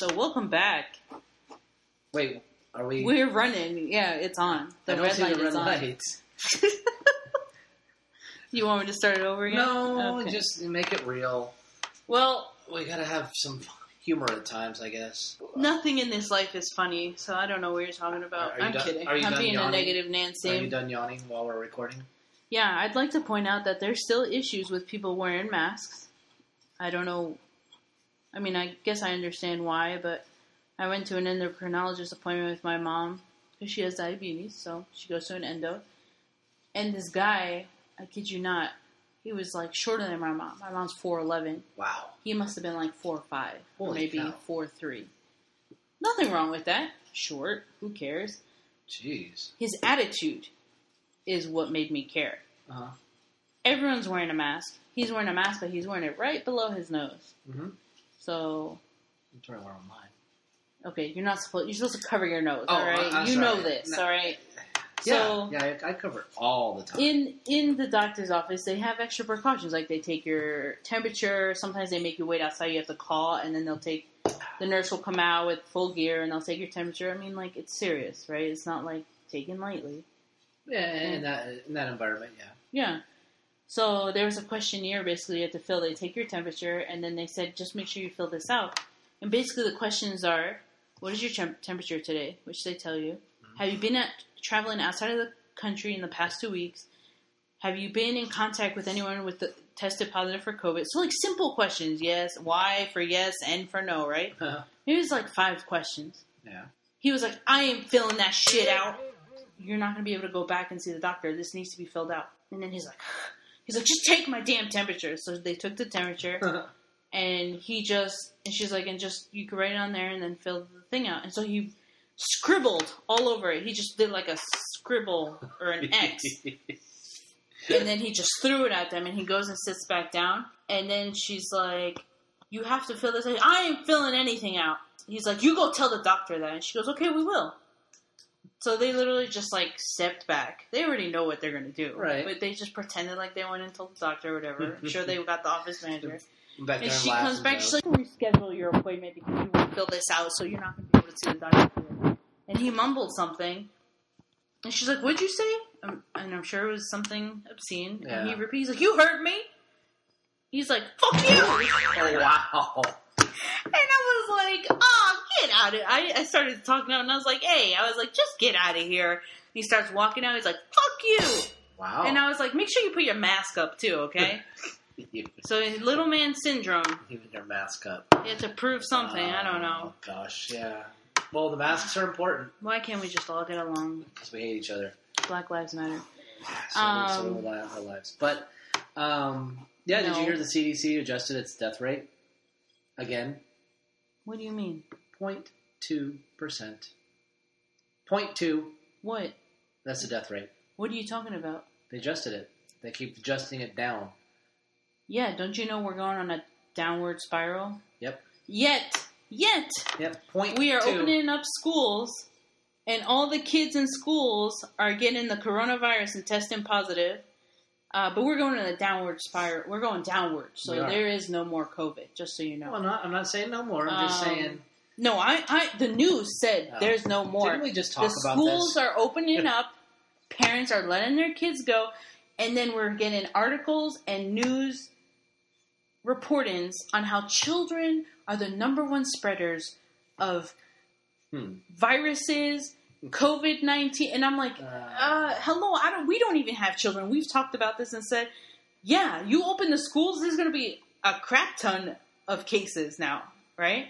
So welcome back. Wait, are we? We're running. Yeah, it's on. I don't red see light the red is on. You want me to start it over again? No, Okay. just make it real. well, We gotta have some humor at times, I guess. nothing in this life is funny, so I don't know what you're talking about. You I'm done- kidding. are you I'm done being a yawning? negative Are you Nancy. done yawning while we're recording? Yeah, I'd like to point out that there's still issues with people wearing masks. I don't know. I mean, I guess I understand why, but I went to an endocrinologist appointment with my mom because she has diabetes, so she goes to an endo. And this guy, I kid you not, he was like shorter than my mom. My mom's four eleven. Wow. He must have been like four or five, or maybe cow. four three. Nothing wrong with that. Short, who cares? Jeez. His attitude is what made me care. Uh huh. Everyone's wearing a mask. He's wearing a mask, but he's wearing it right below his nose. Mm-hmm. So, I'm trying to wear mine. okay, you're not supposed. You're supposed to cover your nose. Oh, all right, I- you sorry. know this. No. All right. Yeah, So yeah, I, I cover all the time. in in the doctor's office, they have extra precautions. Like they take your temperature. Sometimes they make you wait outside. You have to call, and then they'll take. The nurse will come out with full gear, and they'll take your temperature. I mean, like it's serious, right? It's not like taken lightly. yeah, in that in that environment, yeah. Yeah. So there was a questionnaire basically you had to fill. They take your temperature and then they said just make sure you fill this out. And basically the questions are, what is your temp- temperature today? Which they tell you. Mm-hmm. Have you been at traveling outside of the country in the past two weeks? Have you been in contact with anyone with the tested positive for COVID? So like simple questions. Yes, why for yes, and for no, right? It was like five questions. yeah. He was like, I ain't filling that shit out. You're not going to be able to go back and see the doctor. This needs to be filled out. And then he's like, he's like, just take my damn temperature. So they took the temperature, uh-huh. and he just, and she's like, and just you can write it on there and then fill the thing out. And so he scribbled all over it. He just did like a scribble or an X, and then he just threw it at them. And he goes and sits back down. And then she's like, you have to fill this. out. I ain't filling anything out. He's like, you go tell the doctor that. And she goes, okay, we will. So they literally just like stepped back. They already know what they're gonna do, Right. But they just pretended like they went and told the doctor or whatever. I'm sure they got the office manager. Back And she comes back. goes, She's like, reschedule your appointment because you won't fill this out, so you're not gonna be able to see the doctor. And he mumbled something, and she's like, "What'd you say?" Um, and I'm sure it was something obscene. And he repeats, like, "You heard me." He's like, "Fuck you." Oh wow! And I was like, oh, get out of I, I started talking out and I was like, hey, I was like, just get out of here. He starts walking out. He's like, fuck you. Wow! And I was like, make sure you put your mask up too, okay? so little man syndrome, Even their mask up. you have to prove something. I don't know. Oh, gosh, yeah. Well, the masks are important Why can't we just all get along? because we hate each other. Black Lives Matter. So, Um, so our our lives. But um, yeah, did you hear the CDC adjusted its death rate again? What do you mean? 0.2 percent. 0.2. What? That's the death rate. What are you talking about? They adjusted it. They keep adjusting it down. Yeah, don't you know we're going on a downward spiral? Yep. Yet, yet, Yep. Point we are two. opening up schools and all the kids in schools are getting the coronavirus and testing positive uh, but we're going in a downward spiral we're going downward so there is no more covid just so you know Well, I'm not. I'm not saying no more. I'm just Um, saying. No I, I the news said Oh. there's no more. Didn't we just the talk about schools this? are opening up. Parents are letting their kids go. And then we're getting articles and news reportings on how children are the number one spreaders of Hmm. viruses covid-19 and i'm like uh, hello i don't we don't even have children. We've talked about this and said yeah you open the schools there's going to be a crap ton of cases now right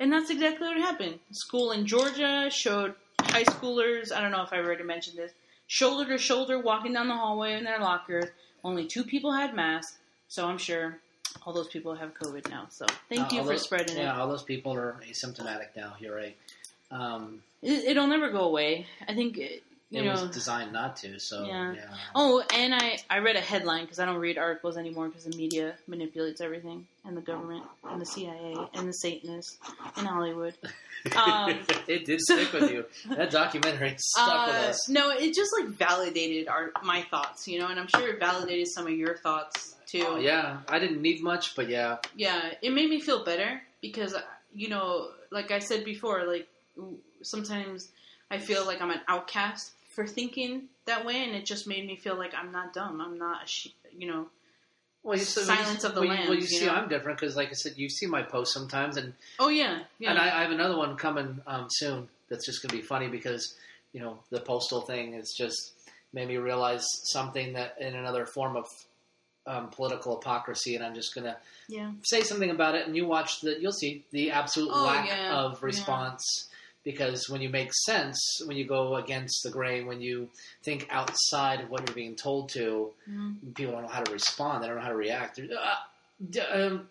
and that's exactly what happened. School in georgia showed high schoolers i don't know if i already mentioned this shoulder to shoulder walking down the hallway in their lockers only two people had masks so i'm sure all those people have covid now. So thank Uh, you for those- spreading Yeah, it. Yeah, all those people are asymptomatic now. You're right. Um, it it'll never go away. I think it, it know was designed not to. So Yeah. yeah. Oh, and I, I read a headline because I don't read articles anymore because the media manipulates everything, and the government, and the CIA, and the Satanists in Hollywood. Um, it did so- stick with you. That documentary stuck with uh, us. no, it just like validated our my thoughts, you know, and I'm sure it validated some of your thoughts too. Oh, yeah, I didn't need much, but yeah, Yeah, it made me feel better because you know, like I said before, like sometimes I feel like I'm an outcast for thinking that way, and it just made me feel like I'm not dumb. I'm not, you know. Well, you, so Silence of the well, Lambs, Well, you, you see, know? I'm different because, like I said, you see my posts sometimes, and Oh yeah, yeah. and I, I have another one coming um, soon that's just going to be funny because you know the postal thing is just made me realize something that in another form of um, political hypocrisy, and I'm just going to yeah. say something about it, and you watch the, you'll see the absolute Oh, lack yeah, of yeah. Because when you make sense, when you go against the grain, when you think outside of what you're being told to, Mhm. people don't know how to respond. They don't know how to react. Uh, um,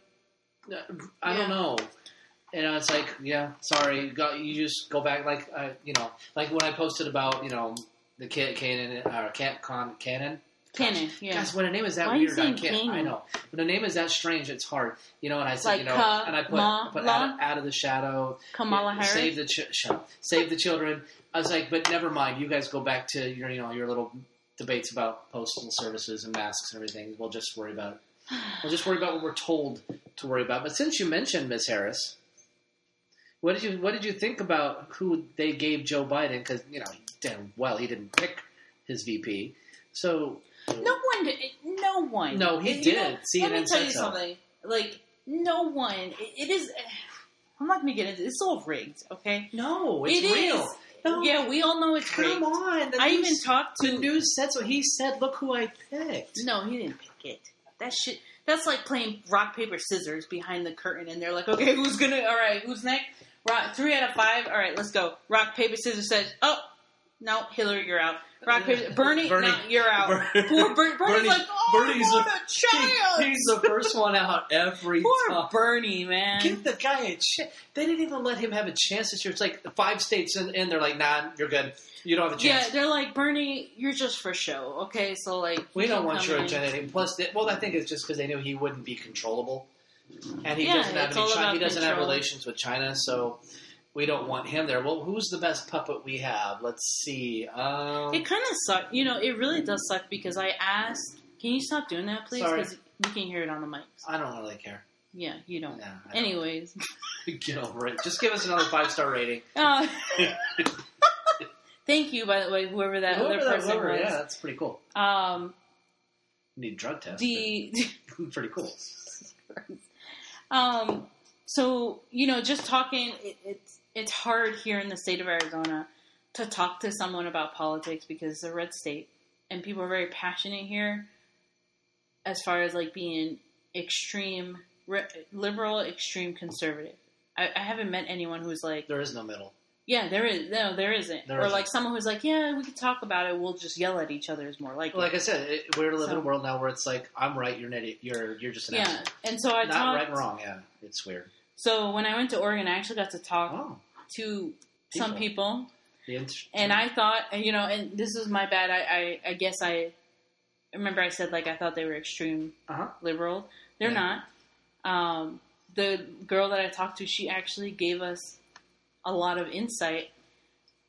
uh, I don't Yeah. know. You know, it's like, yeah, sorry. You, got, you just go back, like, uh, you know, like when I posted about, you know, the Can- Canon, or Con- Canon. Canon, yeah. Guys, when a name is that Why weird, I can't. I know. When a name is that strange, it's hard. You know, and I said, Like you know, Ka- and I put, Ma- put out, of, out of the shadow, Kamala Harris. save the ch- save the children. I was like, but never mind. You guys go back to your, you know, your little debates about postal services and masks and everything. We'll just worry about it. We'll just worry about what we're told to worry about. But since you mentioned Miss Harris, what did you what did you think about who they gave Joe Biden? Because you know, damn well he didn't pick his VP. So No one. Did, no one. No, he did. know, CNN let me tell you so. something. Like no one. It, it is. I'm not gonna get into. It's all rigged. Okay. no, it's It is. real. No, Yeah, we all know it's come rigged. on. The I news- even talked the to. news said so. He said, "Look who I picked." No, he didn't pick it. That shit. That's like playing rock paper scissors behind the curtain, and they're like, "Okay, who's gonna? All right, who's next? Rock three out of five. All right, let's go. Rock paper scissors says, oh no, Hillary, you're out. Rock paper Bernie, Bernie. no, you're out. Poor Ber- Bernie's Bernie- like, oh, Bernie's what a child. He- he's the first one out every Poor time. Bernie, man. Give the guy a chance. They didn't even let him have a chance this year. It's like five states, and, and they're like, "Nah, you're good. You don't have a chance. yeah, they're like Bernie, you're just for show. Okay, so like we don't want your agenda. Plus, they, well, I think it's just because they knew he wouldn't be controllable, and he Yeah, doesn't have any. all Chi- he doesn't have relations with China, so we don't want him there. Well, who's the best puppet we have? Let's see. Um, It kind of sucks. You know, it really does suck because I asked. Can you stop doing that, please? Because we can hear it on the mics. I don't really care. Yeah, you don't. I don't. Anyways, get over it. Just give us another five star rating. uh, thank you, by the way, whoever that Whoever other that- person whoever, was. yeah, that's pretty cool. Um, Need drug test. the pretty cool. um, so you know, just talking, it, it's it's hard here in the state of Arizona to talk to someone about politics because it's a red state, and people are very passionate here, as far as like being extreme re- liberal, extreme conservative. I, I haven't met anyone who's like, There is no middle. yeah, there is no, there isn't, There or isn't. like someone who's like, yeah, we could talk about it. We'll just yell at each other is more like, Like I said, it, we're living in a world now where it's like I'm right, you're an idiot, you're you're just an yeah. asshole. And so I Not talked. right and wrong. Yeah, it's weird. So when I went to Oregon, I actually got to talk Oh, to some people, the int- and I thought, you know, and this is my bad. I, I, I guess I remember I said like I thought they were extreme Uh-huh. liberal. They're Yeah. not. Um, the girl that I talked to, she actually gave us a lot of insight,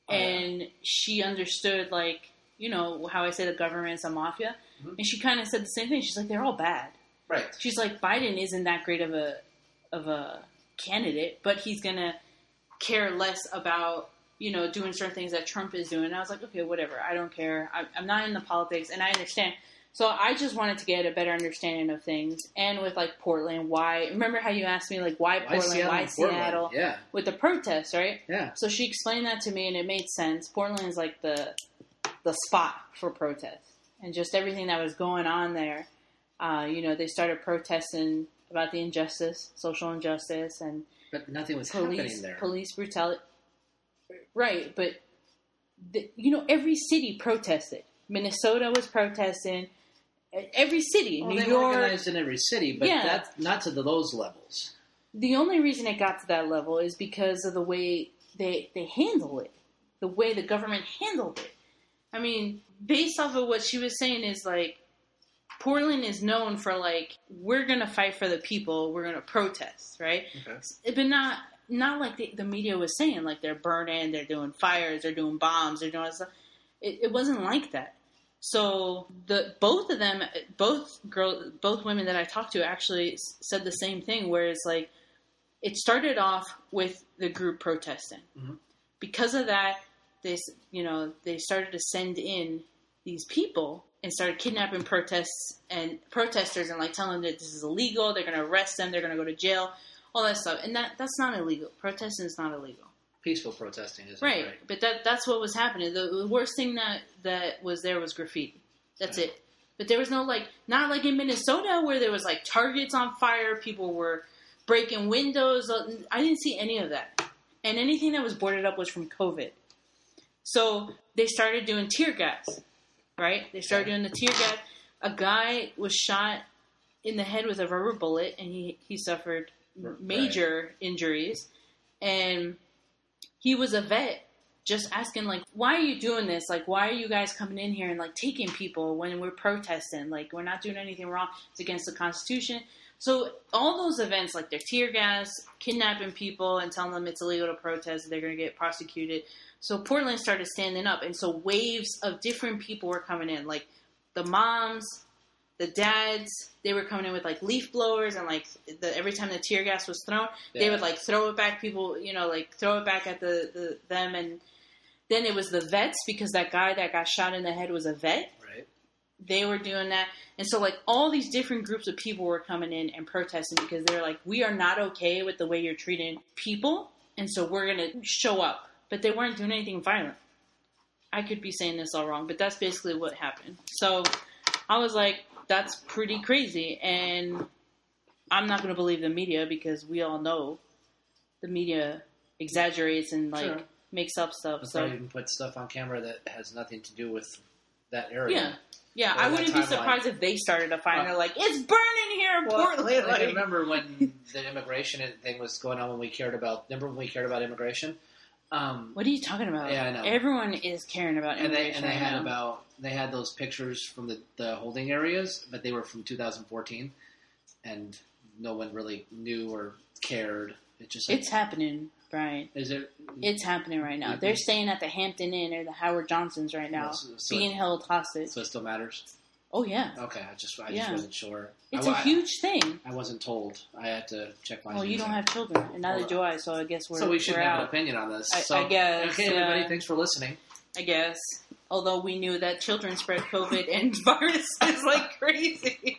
Oh, yeah. and she understood like you know how I say the government's a mafia, Mhm. and she kind of said the same thing. She's like they're all bad. right. She's like Biden isn't that great of a of a candidate, but he's gonna care less about you know doing certain things that Trump is doing. And I was like, okay, whatever. I don't care. I, I'm not in the politics, and I understand. So I just wanted to get a better understanding of things, and with like Portland, why? Remember how you asked me like why Portland, why and Portland? Seattle Yeah, with the protests, right? yeah. So she explained that to me, and it made sense. Portland is like the the spot for protests, and just everything that was going on there. Uh, you know, they started protesting about the injustice, social injustice, and But nothing was police happening there. police brutality. Right, but the, you know, every city protested. Minnesota was protesting. Every city, Well, New they York. organized in every city, but Yeah. that's not to the, those levels. The only reason it got to that level is because of the way they they handle it, the way the government handled it. I mean, based off of what she was saying, is like Portland is known for like we're gonna fight for the people, we're gonna protest, right? Okay. But not not like the, the media was saying, like they're burning, they're doing fires, they're doing bombs, they're doing stuff. It, it wasn't like that. So the both of them, both girl, both women that I talked to actually said the same thing. Where it's like it started off with the group protesting. Mhm. Because of that, they you know they started to send in these people and started kidnapping protests and protesters and like telling them that this is illegal. They're going to arrest them. They're going to go to jail. All that stuff, and that that's not illegal. Protesting is not illegal. Peaceful protesting is Right. But that that's what was happening. The, the worst thing that that was there was graffiti. That's Yeah. it. But there was no like not like in Minnesota where there was like targets on fire, people were breaking windows. Uh, I didn't see any of that. And anything that was boarded up was from COVID. So they started doing tear gas. Right? They started doing the tear gas. A guy was shot in the head with a rubber bullet and he he suffered Right. major injuries and he was a vet just asking like why are you doing this like why are you guys coming in here and like taking people when we're protesting like we're not doing anything wrong it's against the constitution so all those events like their tear gas kidnapping people and telling them it's illegal to protest they're going to get prosecuted so portland started standing up and so waves of different people were coming in like the moms the dads they were coming in with like leaf blowers and like the, every time the tear gas was thrown they would like throw it back people you know like throw it back at the, the them and then it was the vets because that guy that got shot in the head was a vet. They were doing that and so like all these different groups of people were coming in and protesting because they're like we are not okay with the way you're treating people and so we're gonna show up but they weren't doing anything violent i could be saying this all wrong but that's basically what happened so i was like that's pretty crazy and i'm not gonna believe the media because we all know the media exaggerates and like Sure. makes up stuff Let's so not even put stuff on camera that has nothing to do with that area. Yeah. Yeah, I wouldn't be surprised if they started a fire they're like, it's burning here in Well, Portland. like, I remember when the immigration thing was going on when we cared about. Remember when we cared about immigration? Um, what are you talking about? Yeah, I know. Everyone is caring about and they immigration and they had now. about they had those pictures from the, the holding areas, but they were from 2014, and no one really knew or cared. It just like, It's happening, Brian. is it It's happening right now. Mhm. They're staying at the Hampton Inn or the Howard Johnsons right now, so, so, being held hostage. so it still matters. Oh yeah, Okay, I just I just wasn't sure. it's I, a huge thing. I wasn't told. I had to check my. Well, you don't out. have children, and neither do I. So I guess we're so we should have an opinion on this. I- so, I guess, Okay, everybody, thanks for listening. I guess. Although we knew that children spread COVID and viruses like crazy.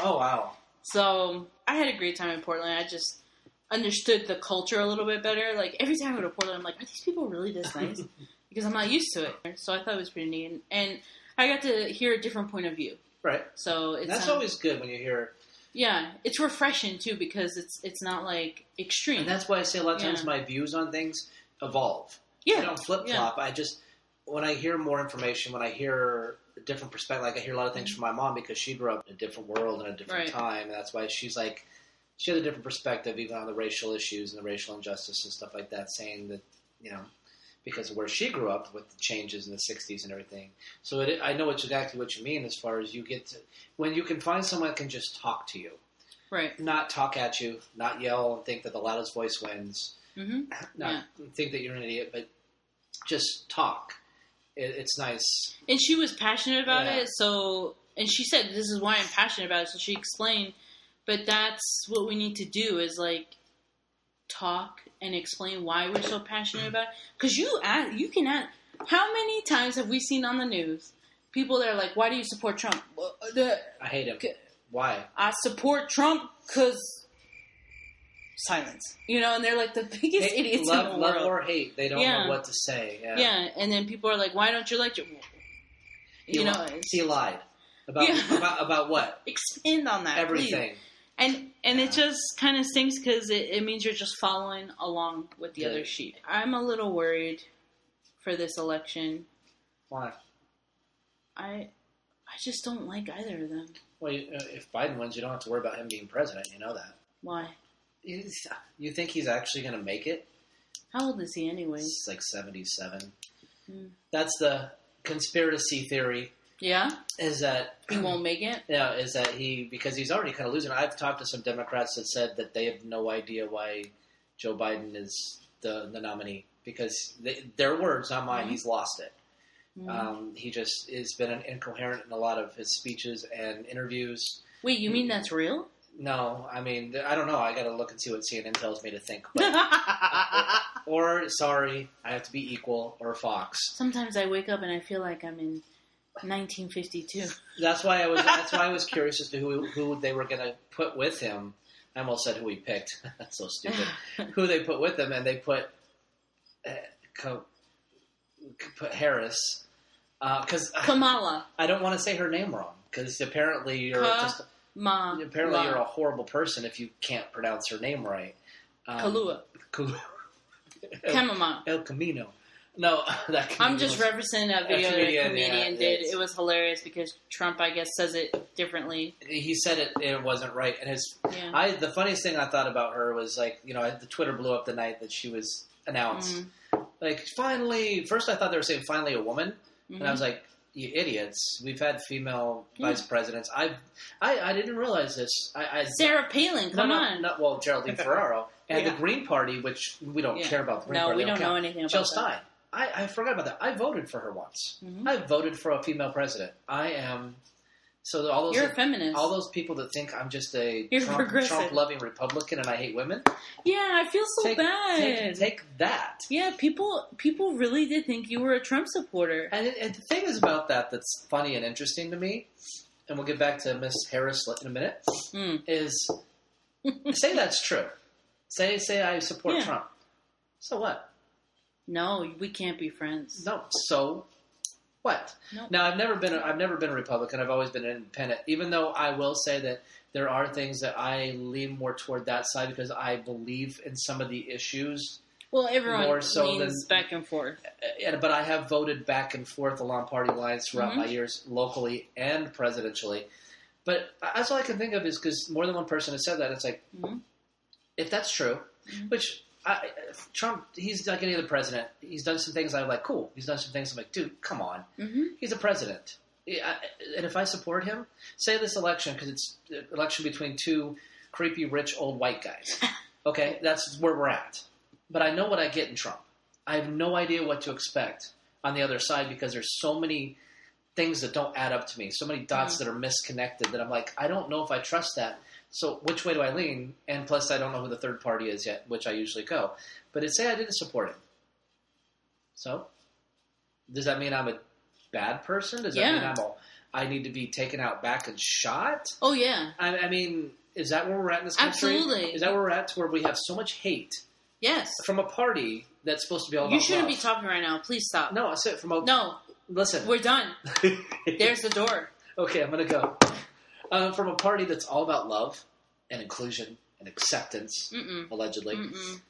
oh wow. So I had a great time in Portland. I just understood the culture a little bit better. Like every time I go to Portland, I'm like, are these people really this nice? because I'm not used to it. So I thought it was pretty neat, and, I got to hear a different point of view. Right. So it's That's um, always good when you hear, yeah, it's refreshing too because it's it's not like extreme. and that's why I say a lot of times Yeah. my views on things evolve. yeah, I don't flip flop. I just when I hear more information, when I hear a different perspective, like I hear a lot of things from my mom because she grew up in a different world and a different Right. time. And that's why she's like she had a different perspective even on the racial issues and the racial injustice and stuff like that, saying that you know because of where she grew up with the changes in the '60s and everything. So it, I know it's exactly what you mean as far as you get to when you can find someone that can just talk to you, right. not talk at you, not yell and think that the loudest voice wins hmm not think that you're an idiot, but just talk. It, it's nice. And she was passionate about Yeah. it. So, and she said, "This is why I'm passionate about it." So she explained. But that's what we need to do is like talk and explain why we're so passionate about. it. Because you, ask, you can ask. How many times have we seen on the news people that are like, "Why do you support Trump?" I hate him. Why? I support Trump because silence. You know, and they're like the biggest idiots love, in the world. love or hate. They don't Yeah. know what to say. Yeah. yeah, and then people are like, "Why don't you like Joe?" He You know, li- it's- he lied about Yeah. about about what? expand on that, please. And and it just kind of stinks because it, it means you're just following along with the Yeah. other sheep. I'm a little worried for this election. Why? I I just don't like either of them. Well, you, uh, if Biden wins, you don't have to worry about him being president. You know that. Why? You, you think he's actually going to make it? How old is he anyways? He's like seventy-seven. Hmm. That's the conspiracy theory. Yeah, Is that he won't make it. Yeah, is that he because he's already kind of losing. I've talked to some Democrats that said that they have no idea why Joe Biden is the the nominee because they, their words, not mine. Mhm. He's lost it. Mm. Um, he just has been incoherent in a lot of his speeches and interviews. Wait, you mean that's real? No, I mean, I don't know. I got to look and see what CNN tells me to think. But, or sorry, I have to be equal. Or Fox. Sometimes I wake up and I feel like I'm in 1952. That's why I was. That's why I was curious as to who who they were going to put with him. I almost said who he picked. That's so stupid. who they put with him, and they put uh, co- put Harris because Kamala. I don't want to say her name wrong because apparently you're Ka- just Ma. apparently La. you're a horrible person if you can't pronounce her name right. Um, Kalua. Kalua. El, Kamama. El Camino. No, that. I'm just was- referencing that A video that comedian, a comedian yeah, did. It was hilarious because Trump, I guess, says it differently. he said it. It wasn't right, and his Yeah. I the funniest thing I thought about her was like you know the Twitter blew up the night that she was announced. Mhm. Like finally, first I thought they were saying finally a woman, and I Mhm. was like, you idiots! We've had female Yeah. vice presidents. I I I didn't realize this. I, I Sarah Palin, come no, on. No, well, Geraldine Ferraro and Yeah. the Green Party, which we don't Yeah. care about. The Green No, Party. we they don't know count. anything about Jill that. I, I forgot about that. I voted for her once. Mhm. I voted for a female president. I am. So all those You're a feminist. all those people that think I'm just a You're Trump, Trump-loving Republican and I hate women, yeah, I feel so take, bad. take take that. yeah, people people really did think you were a Trump supporter. And, it, and the thing is about that that's funny and interesting to me, and we'll get back to Miss Harris in a minute. Mm. Is say that's true. Say say I support Yeah. Trump. So what? No, we can't be friends. No. So what? Nope. Now I've never been a, I've never been a Republican. I've always been an independent. Even though I will say that there are things that I lean more toward that side because I believe in some of the issues. Well, everyone More so leans than- back and forth. But I have voted back and forth along party lines throughout Mhm. my years, locally and presidentially. But that's all I can think of is because more than one person has said that. It's like Mhm. if that's true, Mhm. which I, Trump, he's like any other president. He's done some things I'm like, cool. He's done some things I'm like, dude, come on. hmm He's a president. I- And if I support him, say this election, because it's an election between two creepy, rich, old white guys. Okay, that's where we're at. But I know what I get in Trump. I have no idea what to expect on the other side because there's so many things that don't add up to me, so many dots Mhm. that are misconnected that I'm like, I don't know if I trust that. So which way do I lean? And plus, I don't know who the third party is yet, which I usually go. But it say I didn't support him. So does that mean I'm a bad person? Does that Yeah. mean I'm a I need to be taken out back and shot? Oh yeah, I, I mean, is that where we're at in this country? Absolutely. Is that where we're at to where we have so much hate yes. from a party that's supposed to be all about You shouldn't be talking right now. Please stop. No, I said from a No, listen. we're done. There's the door. okay, I'm gonna go. Um, from a party that's all about love and inclusion and acceptance, Mm-mm. allegedly, Mm-mm.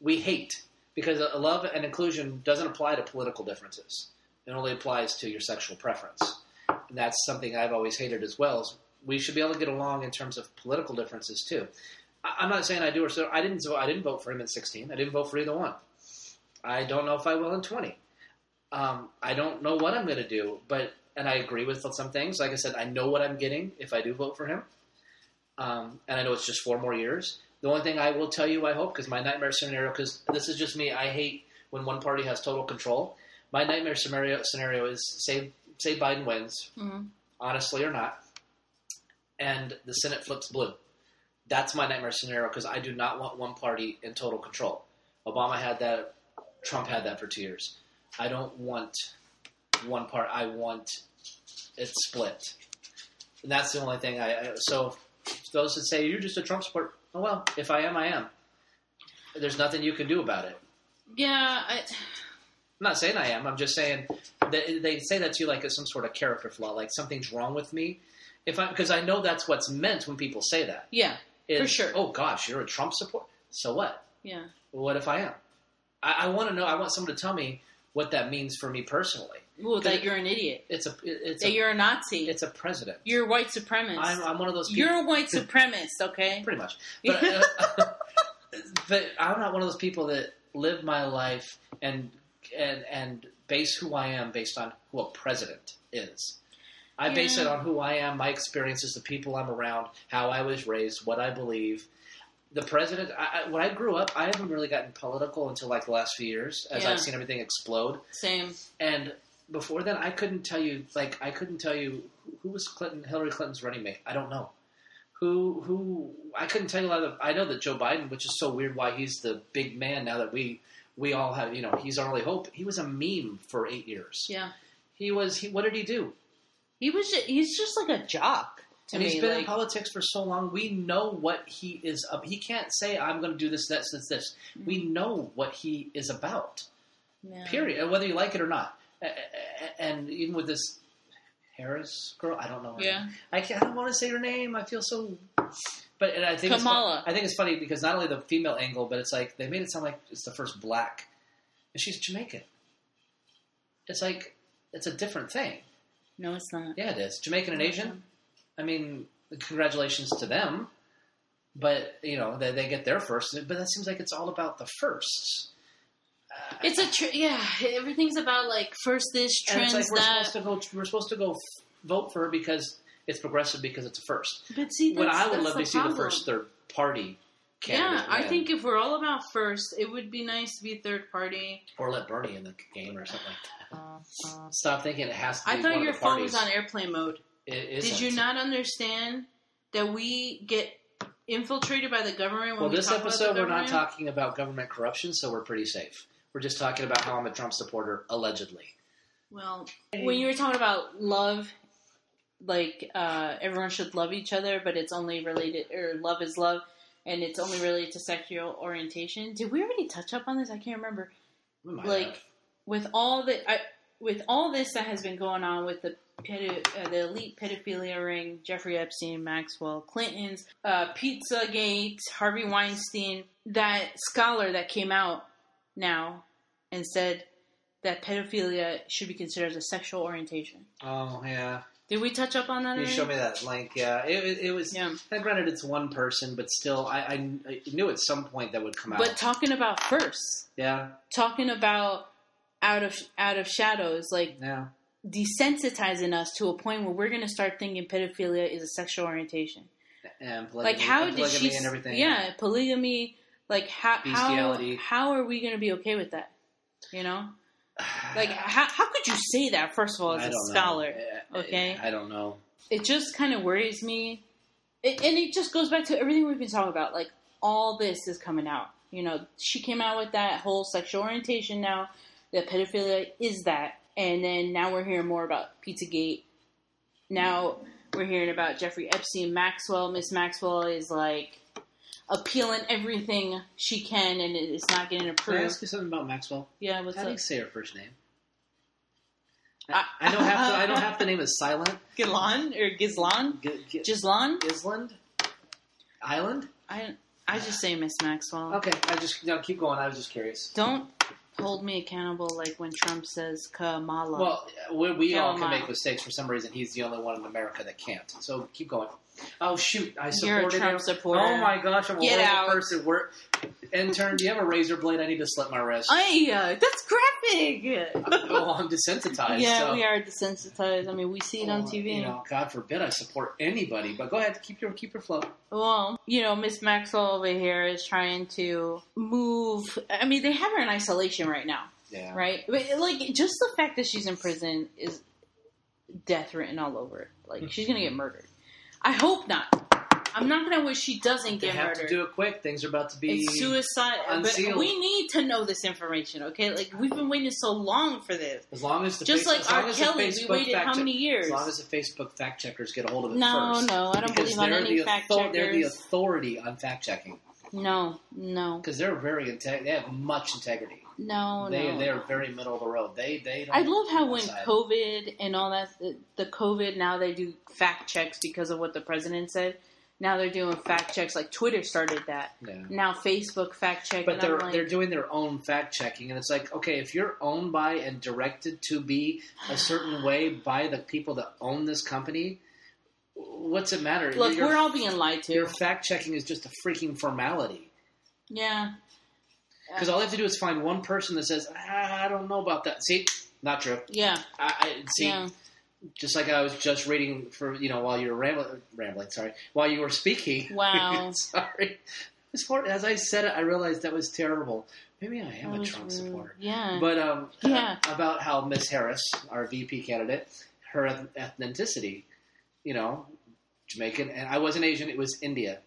we hate because uh, love and inclusion doesn't apply to political differences. It only applies to your sexual preference, and that's something I've always hated as well. Is we should be able to get along in terms of political differences too. I, I'm not saying I do or so. I didn't. So I didn't vote for him in 16. I didn't vote for either one. I don't know if I will in 20. Um, I don't know what I'm going to do, but and I agree with some things. Like I said, I know what I'm getting if I do vote for him, um, and I know it's just four more years. The only thing I will tell you, I hope, because my nightmare scenario, because this is just me, I hate when one party has total control. My nightmare scenario scenario is say say Biden wins, Mhm. honestly or not, and the Senate flips blue. That's my nightmare scenario because I do not want one party in total control. Obama had that. Trump had that for two years. I don't want one part. I want it split, and that's the only thing. I I- so those that say you're just a Trump supporter. Oh well, if I am, I am. There's nothing you can do about it. Yeah, I, I'm not saying I am. I'm just saying that they say that to you like it's some sort of character flaw, like something's wrong with me. If I because I know that's what's meant when people say that. yeah, Is, For sure. Oh gosh, you're a Trump supporter. So what? yeah. What if I am? I, I want to know. I want someone to tell me what that means for me personally. Well, that you're an idiot. It's a it's That a, you're a Nazi. it's a president. you're a white supremacist. I'm, I'm one of those people. you're a white supremacist, okay? pretty much. But, uh, but I'm not one of those people that live my life and and and base who I am based on who a president is. I base it on who I am, my experiences, the people I'm around, how I was raised, what I believe. The president. I, I, when I grew up, I haven't really gotten political until like the last few years, as Yeah. I've seen everything explode. Same. And before then, I couldn't tell you. Like, I couldn't tell you who, was Clinton, Hillary Clinton's running mate. I don't know. who who I couldn't tell you a lot of. I know that Joe Biden, which is so weird, why he's the big man now that we we all have. You know, he's our only hope. He was a meme for eight years. Yeah. He was. He what did he do? He was. Just, he's just like a jock to and me. he's been in politics for so long. We know what he is. Up. He can't say, "I'm going to do this, this, this, this." We mm-hmm. know what he is about. yeah. Period. Whether you like it or not. And even with this Harris girl, I don't know. Yeah. name. I can't. I don't want to say her name. I feel so. But and I think It's Kamala. I think it's funny because not only the female angle, but it's like they made it sound like it's the first black, and she's Jamaican. It's like it's a different thing. No, it's not. Yeah, it is Jamaican and Asian. I mean, congratulations to them. But you know they, they get their first. But that seems like it's all about the firsts. It's a tr- yeah. Everything's about like first this trends like we're that. supposed to go. We're supposed to go f- vote for her because it's progressive because it's a first. But see, that's, I would love to see the problem. first third party. Candidate Yeah, I win. think if we're all about first, it would be nice to be third party. or let Bernie in the game or something. Uh, uh, Stop thinking it has to. Be I thought your phone was on airplane mode. It Did you isn't. understand that we get infiltrated by the government when Well, we this talk about episode we're not talking about government corruption, so we're pretty safe. We're just talking about how I'm a Trump supporter, allegedly. Well, when you were talking about love, like uh, everyone should love each other, but it's only related, or love is love, and it's only related to sexual orientation. Did we already touch up on this? I can't remember. Like have. with all the, I, with all this that has been going on with the pedo, uh, the elite pedophilia ring, Jeffrey Epstein, Maxwell, Clinton's, uh, Pizzagate, Harvey Weinstein, that scholar that came out now and said that pedophilia should be considered as a sexual orientation. Oh yeah, Did we touch up on that? you already? showed me that link. Yeah, it, it, it was. Yeah. And granted, it's one person, but still, I, I, I knew at some point that would come out. But talking about first, yeah, talking about out of out of shadows, like yeah. desensitizing us to a point where we're going to start thinking pedophilia is a sexual orientation. And polygamy, like how and did she? and everything. Yeah, polygamy. Like how how how are we going to be okay with that? You know, like how how could you say that? First of all, as a know. scholar, I- okay? I don't know. it just kind of worries me. It, and it just goes back to everything we've been talking about. Like all this is coming out. You know, she came out with that whole sexual orientation now. That pedophilia is that, and then now we're hearing more about Pizzagate. Now we're hearing about Jeffrey Epstein, Maxwell. Miss Maxwell is like appealing everything she can, and it's not getting approved. Can I ask you something about Maxwell? Yeah, what's How do you say her first name? I- I don't have to. I don't have the name is silent. Gizlan or Gizlan? G- G- Gizlan? Island, Island. I I just say Miss Maxwell. Okay, I just no. Keep going. I was just curious. Don't hold me accountable like when Trump says Kamala. Well, we, we all can make mistakes. For some reason, he's the only one in America that can't. So keep going. Oh shoot! I You're a supported Trump him. supporter. Oh my gosh! I'm a Get horrible out. person. We're, intern, do you have a razor blade? I need to slit my wrist. I, uh, that's graphic. well, I'm desensitized. yeah, so. we are desensitized. I mean, we see it on Oh, TV. You know, God forbid I support anybody. But go ahead, keep your keep your flow. Well, you know, Miss Maxwell over here is trying to move. I mean, they have her in isolation right now, Yeah. right? But, like, just the fact that she's in prison is death written all over it. Like, she's gonna get murdered. I hope not. I'm not gonna wish she doesn't They get have murdered. to do it quick. Things are about to be. It's suicide. But unsealed. we need to know this information, okay? Like we've been waiting so long for this. As long as the Just face- like R. Kelly, we Facebook waited fact how many years? As long as the Facebook fact checkers get a hold of it No, first. no, I don't because believe on they're any the fact author- They're the authority on fact checking No, no, because they're very inte- They have much integrity. No, they no. they're very middle of the road. They they. Don't I love how when outside. COVID and all that, the, the COVID now they do fact checks because of what the president said. Now they're doing fact checks like Twitter started that. Yeah. Now Facebook fact check. But they're like, they're doing their own fact checking, and it's like, okay, if you're owned by and directed to be a certain way by the people that own this company, what's it matter? look, Your- we're all being lied to. your fact checking is just a freaking formality. yeah, Because all they have to do is find one person that says, ah, I don't know about that. See, not true. yeah, I, I see. yeah. Just like I was just reading for you know while you were rambling, rambling. Sorry, while you were speaking. Wow. sorry. As I said it, I realized that was terrible. Maybe I am That a Trump rude. supporter. Yeah. But um, Yeah. about how Miss Harris, our VP candidate, her ethnicity, you know, Jamaican, and I wasn't Asian. It was India,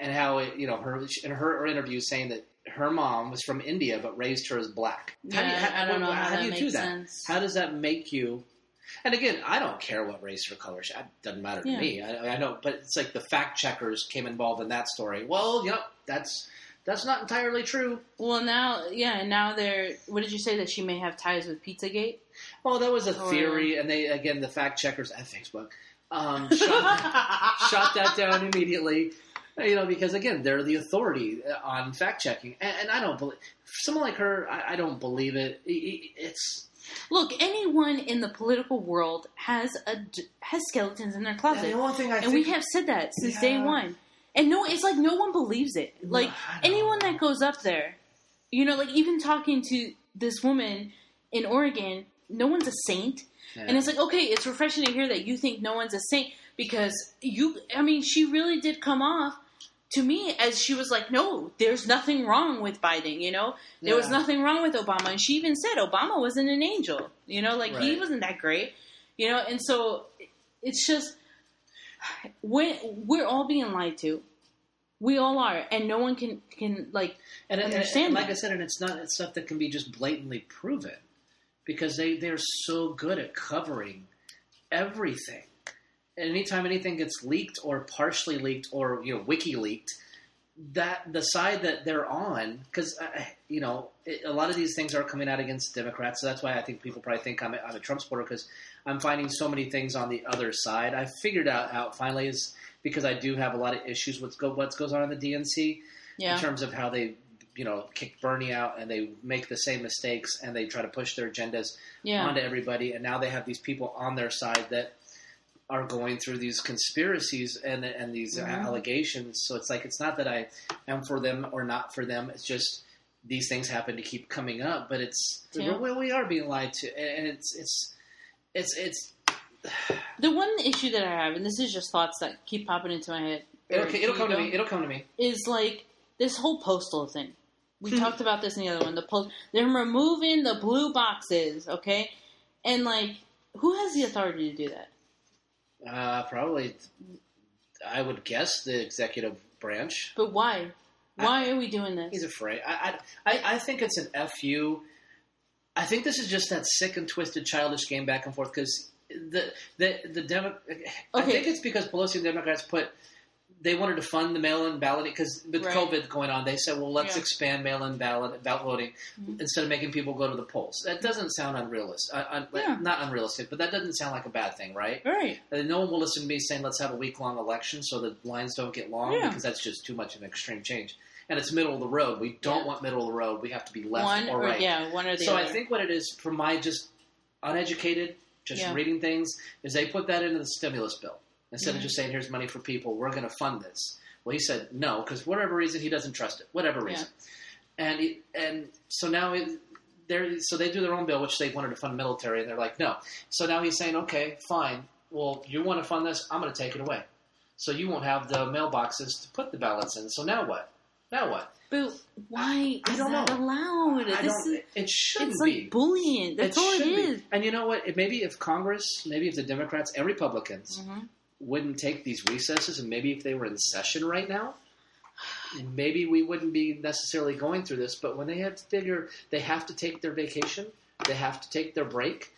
and how it, you know her in her, her interview saying that her mom was from India but raised her as black. How do you- how- I don't know how, do that you do that? sense. How does that make you? And again, I don't care what race or color. she- It doesn't matter to Yeah. me. I, I know, but it's like the fact checkers came involved in that story. Well, yep, that's that's not entirely true. well, now, yeah, and now they're. What did you say that she may have ties with Pizzagate? Well, that was a Or- theory, and they again the fact checkers at Facebook um, shot, shot that down immediately. You know, because again, they're the authority uh, on fact checking, and, and I don't believe someone like her. I, I don't believe it. I- I- It's Look, anyone in the political world has a d- has skeletons in their closet, the only thing I and we have said that since day one. And no, it's like no one believes it. Like I know. anyone that goes up there, you know, like even talking to this woman in Oregon, no one's a saint. And it's like, okay, it's refreshing to hear that you think no one's a saint because you, I mean, she really did come off to me as she was like, no, there's nothing wrong with Biden, you know? There was nothing wrong with Obama. And she even said Obama wasn't an angel, you know? Like, he wasn't that great, you know? And so it's just, we're, we're all being lied to. We all are. And no one can, can like, and, and- understand and like. I said, and it's not it's stuff that can be just blatantly proven because they they're so good at covering everything. Anytime anything gets leaked or partially leaked or you know wiki leaked, that the side that they're on because uh, you know it, a lot of these things are coming out against Democrats, so that's why I think people probably think I'm a, I'm a Trump supporter because I'm finding so many things on the other side. I figured out out finally is because I do have a lot of issues with go, what goes on in the DNC yeah. in terms of how they you know kick Bernie out and they make the same mistakes and they try to push their agendas Yeah. onto everybody and now they have these people on their side that are going through these conspiracies and and these Mhm. allegations so it's like it's not that I am for them or not for them it's just these things happen to keep coming up but it's Yeah. we, we are being lied to and it's it's it's it's The one issue that I have, and this is just thoughts that keep popping into my head. it'll, it'll come to me it'll come to me is like this whole postal thing. We Hmm. talked about this in the other one. The post they're removing the blue boxes, okay? And like who has the authority to do that? Uh, probably I would guess the executive branch But why? Why are we doing this? He's afraid. I, I, I- I think it's an fu. I think this is just that sick and twisted, childish game back and forth because the the the Demo- I think it's because Pelosi and Democrats put they wanted to fund the mail-in ballot because with Right. COVID going on, they said, well, let's Yeah. expand mail-in ballot ballot voting Mhm. instead of making people go to the polls. That doesn't sound unrealistic. Uh, un, Yeah. Not unrealistic, but that doesn't sound like a bad thing, right? Right. And no one will listen to me saying let's have a week long election so the lines don't get long Yeah. because that's just too much of an extreme change. And it's middle of the road. We don't want middle of the road. We have to be left one or or right. yeah, one or the so other. I think what it is for my just uneducated, just reading things, is they put that into the stimulus bill instead of Mhm. just saying here's money for people. We're going to fund this. Well, he said no because whatever reason he doesn't trust it. Whatever reason. And he, and so now it, they're so they do their own bill, which they wanted to fund military, and they're like, no. So now he's saying, okay, fine. Well, you want to fund this? I'm going to take it away. So you won't have the mailboxes to put the ballots in. So now what? Now what? but why I is don't that know. allowed? I this don't, is it shouldn't it's be. like bullying. That's all it should be. is. And you know what? It- Maybe if Congress, maybe if the Democrats and Republicans Mhm. Wouldn't take these recesses, and maybe if they were in session right now, maybe we wouldn't be necessarily going through this. But when they have to figure, they have to take their vacation, they have to take their break.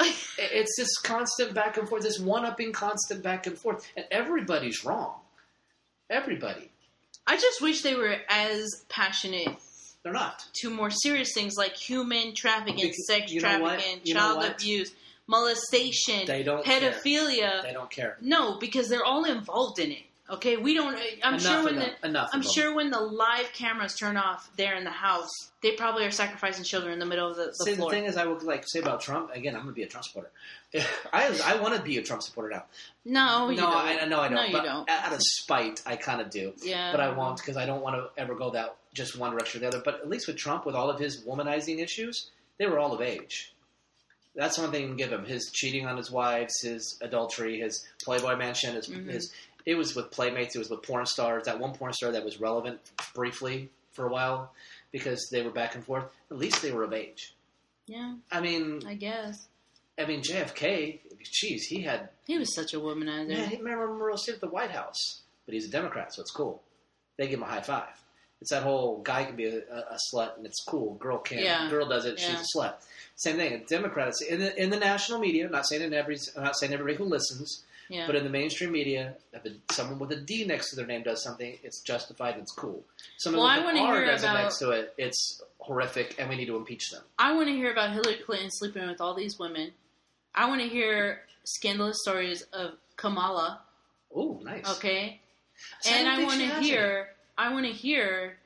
It's this constant back and forth, this one-upping constant back and forth, and everybody's wrong. Everybody, I just wish they were as passionate they're not. to more serious things like human trafficking, Because- sex you know what? trafficking, child abuse, molestation, They don't care. pedophilia. They don't care. No, because they're all involved in it. Okay, we don't. I'm Enough sure when them. the Enough. I'm of them. sure when the live cameras turn off there in the house, they probably are sacrificing children in the middle of the, the See, floor. the thing is, I would like say about Trump again. I'm going to be a Trump supporter. I I want to be a Trump supporter now. no, no, don't. I know I don't. No, you don't. Out of spite, I kind of do, yeah, but I won't because I don't want to ever go that just one direction or the other. But at least with Trump, with all of his womanizing issues, they were all of age. That's one thing you can give him: his cheating on his wives, his adultery, his Playboy mansion, his, Mhm. his. It was with playmates. It was with porn stars. That one porn star that was relevant briefly for a while because they were back and forth. At least they were of age. Yeah, I mean, I guess. I mean, JFK, geez, he had. He was such a womanizer. Yeah, he remember Monroe at the White House, but he's a Democrat, so it's cool. They give him a high five. It's that whole guy can be a, a, a slut and it's cool. Girl can't. Yeah. Girl does it. Yeah. She's a slut. Same thing. A Democrat in the in the national media. I'm not saying in every. I'm not saying everybody who listens, yeah. but in the mainstream media, if someone with a D next to their name does something, it's justified. and It's cool. Someone Well, I with an R hear does about- it next to it. It's horrific, and we need to impeach them. I want to hear about Hillary Clinton sleeping with all these women. I want to hear scandalous stories of Kamala. Oh, nice. Okay, So and don't I want to hear. I want to hear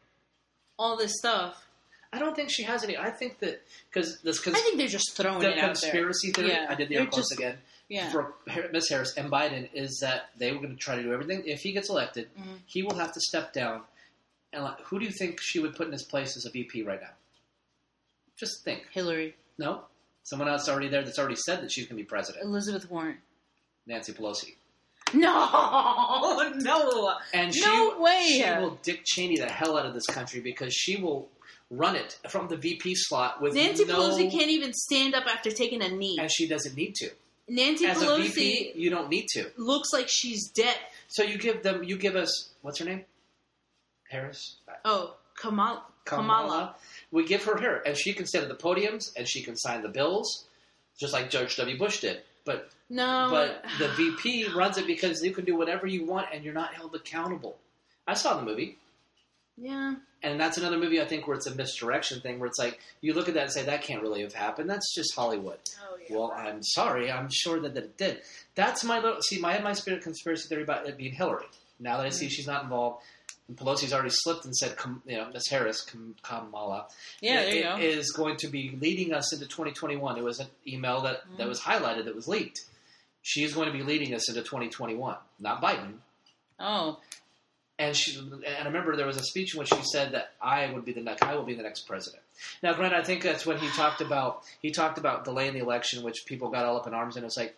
all this stuff. I don't think she has any. I think that because this because I think they're just throwing the it out there. conspiracy theory. Yeah, I did the air quotes again Yeah, for Miss Harris and Biden is that they were going to try to do everything. If he gets elected, Mhm. he will have to step down. And like, who do you think she would put in his place as a VP right now? Just think. Hillary, No, someone else already there that's already said that she's going to be president. Elizabeth Warren. Nancy Pelosi. No, no, And she, No way. she will Dick Cheney the hell out of this country because she will run it from the VP slot with Nancy no, Pelosi can't even stand up after taking a knee. and she doesn't need to. Nancy As Pelosi VP, you don't need to. looks like she's dead. So you give them, you give us, what's her name? Harris? Oh, Kamal, Kamala. We give her her, and she can sit at the podiums, and she can sign the bills, just like George W. Bush did. But No, but the VP runs it because you can do whatever you want, and you're not held accountable. I saw the movie, yeah, and that's another movie I think where it's a misdirection thing, where it's like you look at that and say that can't really have happened. That's just Hollywood. oh yeah. Well, I'm sorry. I'm sure that, that it did. That's my little. See, my my spirit conspiracy theory about it being Hillary. Now that I Mm-hmm. see she's not involved, and Pelosi's already slipped and said, you know, Miss Harris, Kamala, yeah, there you it- go. is going to be leading us into 2021. It was an email that Mm-hmm. that was highlighted that was leaked. She is going to be leading us into 2021, not Biden. oh, And she, and I remember there was a speech in which she said that I would be the next, I will be the next president. Now, Grant, I think that's when he talked about he talked about delaying the election, which people got all up in arms, and it was like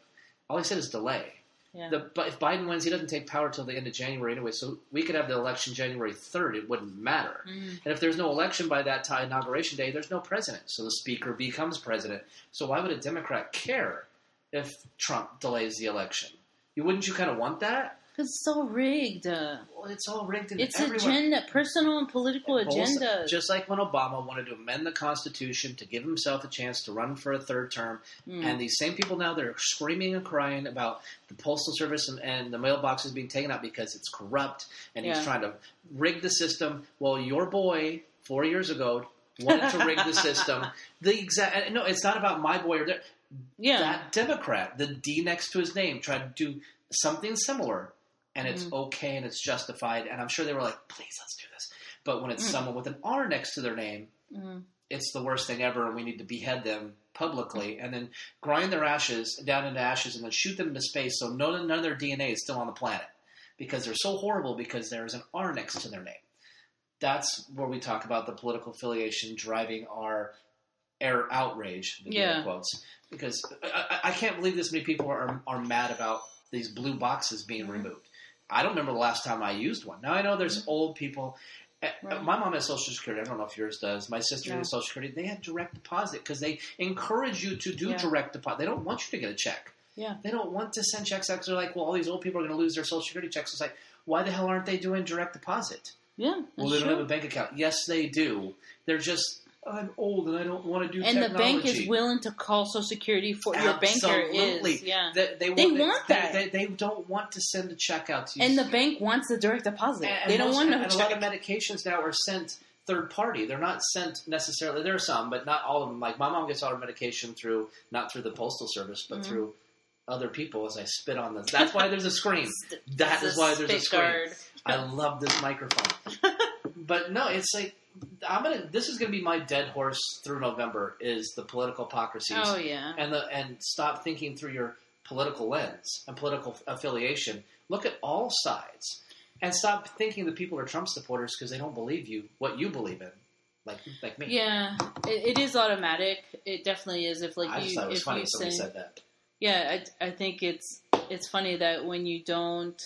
all he said is delay. yeah. The, but if Biden wins, he doesn't take power till the end of January anyway. So we could have the election January third; it wouldn't matter. Mhm. And if there's no election by that time, inauguration day, there's no president. So the speaker becomes president. So why would a Democrat care if Trump delays the election? You wouldn't you kind of want that? Because it's so rigged. Well, it's all rigged and it's everywhere. agenda, personal and political agendas. Just like when Obama wanted to amend the Constitution to give himself a chance to run for a third term, Mm. and these same people now they're screaming and crying about the postal service and, and the mailboxes being taken out because it's corrupt and he's trying to rig the system. Well, your boy four years ago wanted to rig the system. The exact no, it's not about my boy or their, yeah, that Democrat. The D next to his name tried to do something similar, and it's Mm. okay and it's justified. And I'm sure they were like, "Please, let's do this." But when it's Mm. someone with an R next to their name, Mhm. it's the worst thing ever, and we need to behead them publicly, and then grind their ashes down into ashes, and then shoot them into space, so none, none of their DNA is still on the planet because they're so horrible because there is an R next to their name. That's where we talk about the political affiliation driving our air outrage. the Yeah. quotes because I, I, can't believe this many people are are mad about these blue boxes being Mhm. removed. I don't remember the last time I used one. Now I know there's Mm-hmm. old people. Uh, Right. My mom has Social Security. I don't know if yours does. My sister No. has Social Security. They have direct deposit because they encourage you to do Yeah. direct deposit. They don't want you to get a check. Yeah. They don't want to send checks out because they're like, well, all these old people are going to lose their Social Security checks. It's like, why the hell aren't they doing direct deposit? yeah, Well, they don't have a bank account. Yes, they do. They're just, I'm old and I don't want to do And the bank is willing to call Social Security for your banker Absolutely. is yeah, They, they, They want, want they, that. They, they don't want to send a check out to you. and the bank wants the direct deposit. And- they and don't most- want no and a lot of medications now are sent third party. They're not sent necessarily. There are some, but not all of them. Like my mom gets all her medication through not through the postal service, but Mhm. through other people. As I spit on this, that's why there's a screen. That is why there's a screen. guard. I love this microphone. but no, it's like I'm gonna. This is gonna be my dead horse through November. Is the political hypocrisies Oh yeah, and the and stop thinking through your political lens and political affiliation. Look at all sides, and stop thinking that people are Trump supporters because they don't believe you what you believe in, like like me. yeah. It, it is automatic. It definitely is. If like I just you, thought it was if funny you somebody said that. yeah, I, I think it's it's funny that when you don't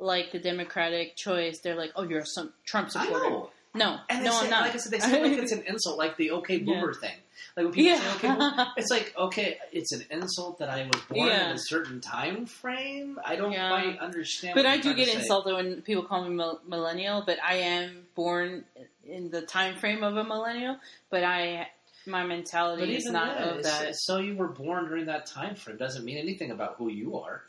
like the Democratic choice, they're like, oh, you're a some Trump supporter. No, And no, say, I'm not. like I said, they say like it's an insult, like the okay boomer thing. Like when people say okay, boomer, it's like okay, it's an insult that I was born Yeah. in a certain time frame. I don't Yeah. quite understand. but I do get insulted when people call me millennial. But I am born in the time frame of a millennial. But I, my mentality is not then, of that. so you were born during that time frame doesn't mean anything about who you are.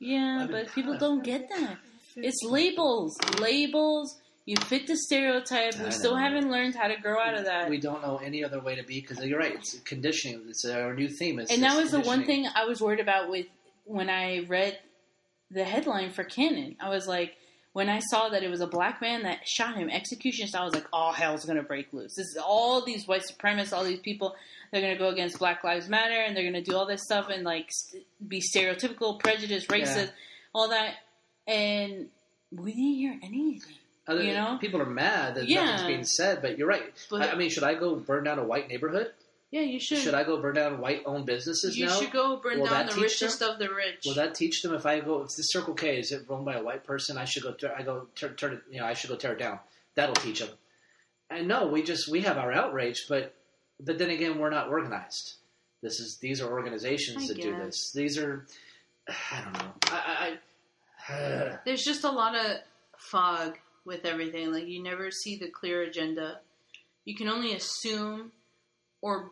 Yeah, I mean, but people don't get that. It's labels, labels. You fit the stereotype. I We still haven't learned how to grow out of that. We don't know any other way to be because you're right. It's conditioning. It's our new theme. It's, and that was the one thing I was worried about with when I read the headline for Cannon. I was like, when I saw that it was a black man that shot him execution style, I was like, all hell's gonna break loose. This is all these white supremacists, all these people. They're gonna go against Black Lives Matter, and they're gonna do all this stuff and like st- be stereotypical, prejudiced, racist, Yeah. all that. And we didn't hear anything. Other, you know? people are mad that Yeah. nothing's being said. But you're right. But I, I mean, should I go burn down a white neighborhood? yeah, you should. Should I go burn down white-owned businesses you now? should go burn Will down the richest of the rich. Will that teach them if I go if the Circle K is it run by a white person? I should go. I go turn, turn it. You know, I should go tear it down. That'll teach them. And no, we just we have our outrage, but but then again, we're not organized. This is these are organizations I that do this. These are I don't know. I, I, I There's just a lot of fog with everything. Like you never see the clear agenda. You can only assume or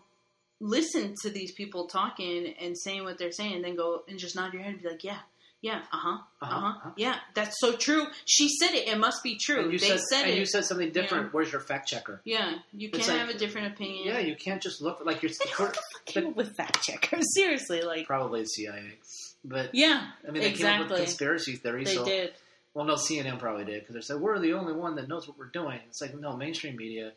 listen to these people talking and saying what they're saying, and then go and just nod your head and be like, "Yeah, yeah, uh huh, uh Uh-huh, uh-huh. yeah, that's so true. She said it. It must be true. and you they said, said, and it. you said something different. Where's your fact checker? yeah, you can't like- have a different opinion. Yeah, you can't just look like you're who the with fact checkers? Seriously, like, probably the CIA. But yeah, I mean, they came up with exactly. conspiracy theories. They so did. Well, no, CNN probably did because they said we're the only one that knows what we're doing. It's like no mainstream media.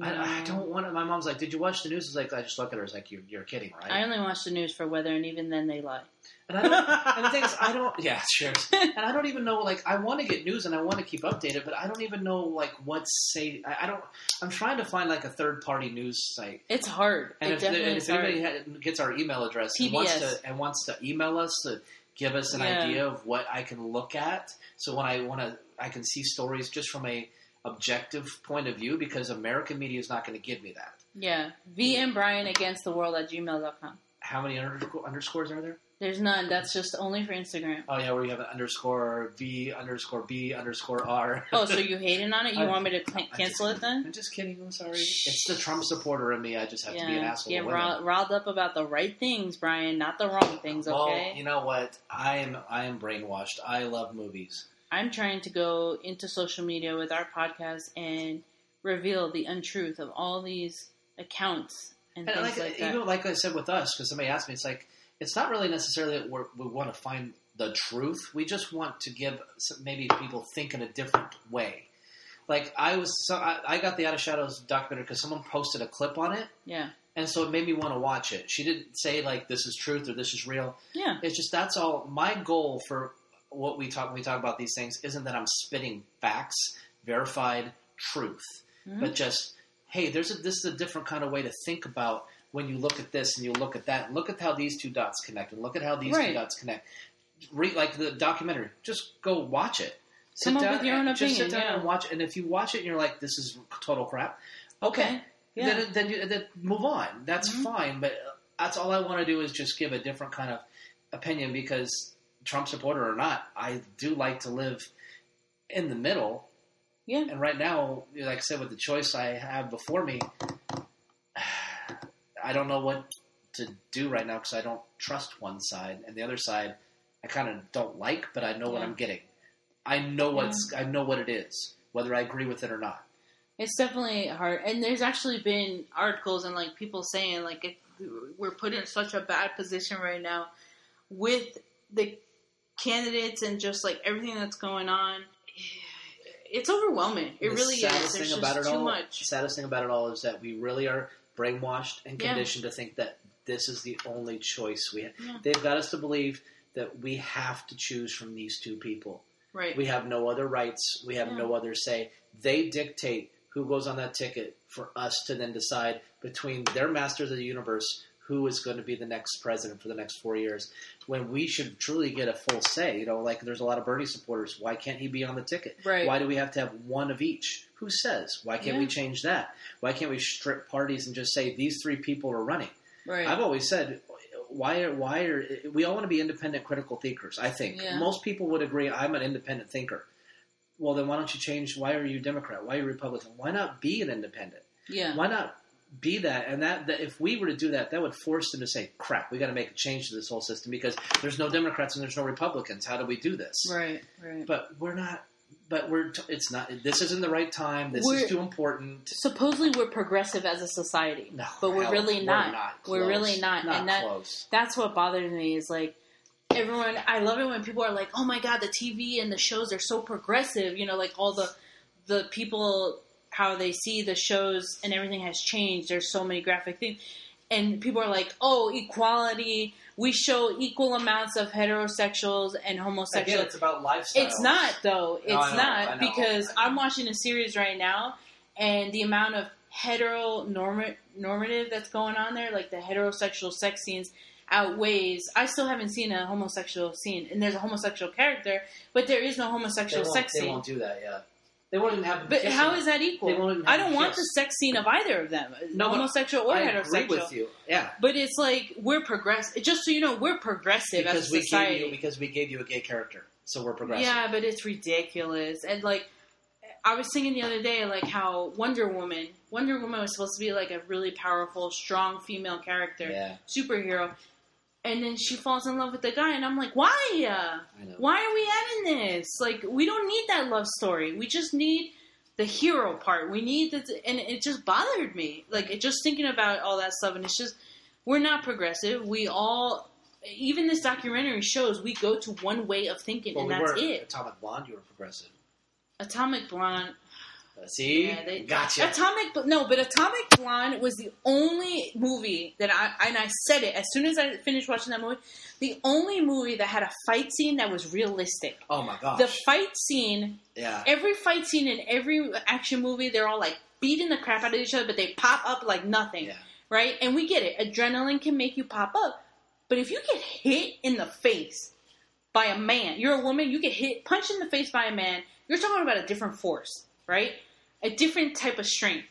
I, I don't want to. My mom's like, "Did you watch the news?" It's like I just look at her. It's like you're, you're kidding, right? I only watch the news for weather, and even then they lie. and I don't. and the thing is, I don't. Yeah, sure. And I don't even know. Like, I want to get news and I want to keep updated, but I don't even know like what say. I, I don't. I'm trying to find like a third party news site. It's hard. And it if, and if anybody had, gets our email address and wants to and wants to email us to give us an Yeah. idea of what I can look at, so when I want to, I can see stories just from a objective point of view because American media is not going to give me that. Yeah. VM Brian against the world at gmail.com. How many underscore, underscores are there? There's none. That's just only for Instagram. Oh yeah, where you have an underscore V underscore B underscore R. Oh, so you hating on it? You I- want me to cl- cancel just- it then? I'm just kidding. I'm sorry. It's the Trump supporter in me. I just have to be an Yeah. asshole. Women. riled, riled up about the right things, Brian, not the wrong things, Okay. Well, you know what? I am I am brainwashed. I love movies. I'm trying to go into social media with our podcast and reveal the untruth of all these accounts and, And things like, like, that. even like I said with us, because somebody asked me, it's like it's not really necessarily that we're, we want to find the truth. We just want to give some, maybe people think in a different way. Like I was, so I, I got the Out of Shadows documentary because someone posted a clip on it, yeah. and so it made me want to watch it. She didn't say like this is truth or this is real. Yeah. It's just that's all. My goal for what we talk when we talk about these things isn't that I'm spitting facts, verified truth, Mhm. but just hey, there's a this is a different kind of way to think about when you look at this and you look at that. And look at how these two dots connect, and look at how these two dots connect. Read like the documentary. Just go watch it. Sit Come up down with your own and just sit down yeah. and watch. it. And if you watch it and you're like, this is total crap. Okay, Yeah. then then, you, then move on. That's Mhm. fine. But that's all I want to do is just give a different kind of opinion because Trump supporter or not, I do like to live in the middle. Yeah. And right now, like I said, with the choice I have before me, I don't know what to do right now because I don't trust one side, and the other side I kind of don't like, but I know what I'm getting. I know what's I know what it is, whether I agree with it or not. It's definitely hard, and there's actually been articles and like people saying like if we're put in such a bad position right now with the candidates and just like everything that's going on. It's overwhelming. It the really is. saddest There's thing about just it too all, much. The saddest thing about it all is that we really are brainwashed and Yeah. conditioned to think that this is the only choice we have. Yeah. They've got us to believe that we have to choose from these two people. Right. We have no other rights. We have Yeah. no other say. They dictate who goes on that ticket for us to then decide between their masters of the universe who is going to be the next president for the next four years when we should truly get a full say. You know, like there's a lot of Bernie supporters. Why can't he be on the ticket? Right. Why do we have to have one of each? Who says? Why can't we change that? Why can't we strip parties and just say these three people are running? Right. I've always said, why are why are we all want to be independent critical thinkers? I think Yeah. most people would agree. I'm an independent thinker. Well, then why don't you change? Why are you Democrat? Why are you Republican? Why not be an independent? yeah. Why not be that? And that, that if we were to do that, that would force them to say, "Crap, we got to make a change to this whole system because there's no Democrats and there's no Republicans. How do we do this?" Right. Right. But we're not. But we're. T- it's not. This isn't the right time. This We're- is too important. Supposedly we're progressive as a society, No, but we're hell, really we're not. not We're really not, Not and that close. that's what bothers me is like everyone i love it when people are like oh my god the tv and the shows are so progressive you know like all the the people how they see the shows and everything has changed there's so many graphic things and people are like oh equality we show equal amounts of heterosexuals and homosexuals Again, it's about lifestyle. it's not though. It's No, know, not because. I'm watching a series right now, and the amount of heteronormative that's going on there, like the heterosexual sex scenes, outweighs. I still haven't seen a homosexual scene, and there's a homosexual character, but there is no homosexual sex they scene. won't do that. Yeah, they won't even have. But how is that equal? They won't even I don't want the sex scene of either of them, No, homosexual or I heterosexual. agree with you. Yeah, But it's like we're progressive. Just so you know, we're progressive because as a we society. gave you because we gave you a gay character, so we're progressive. Yeah, but it's ridiculous. And like, I was thinking the other day, like how Wonder Woman, Wonder Woman was supposed to be like a really powerful, strong female character, yeah, superhero, and then she falls in love with the guy, and I'm like, why? Uh, why are we having this? Like, we don't need that love story. We just need the hero part. We need the, and it just bothered me. Like, it just thinking about all that stuff, and it's just we're not progressive. We all. Even this documentary shows we go to one way of thinking, Well, and we that's it. Atomic Blonde. You were progressive. Atomic Blonde. See, Yeah, they- gotcha. Atomic, no, but Atomic Blonde was the only movie that I and I said it as soon as I finished watching that movie. The only movie that had a fight scene that was realistic. oh my gosh. The fight scene, yeah. every fight scene in every action movie, they're all like beating the crap out of each other, but they pop up like nothing, Yeah. right? And we get it. Adrenaline can make you pop up, but if you get hit in the face by a man, you're a woman, you get hit, punched in the face by a man. You're talking about a different force, right? A different type of strength.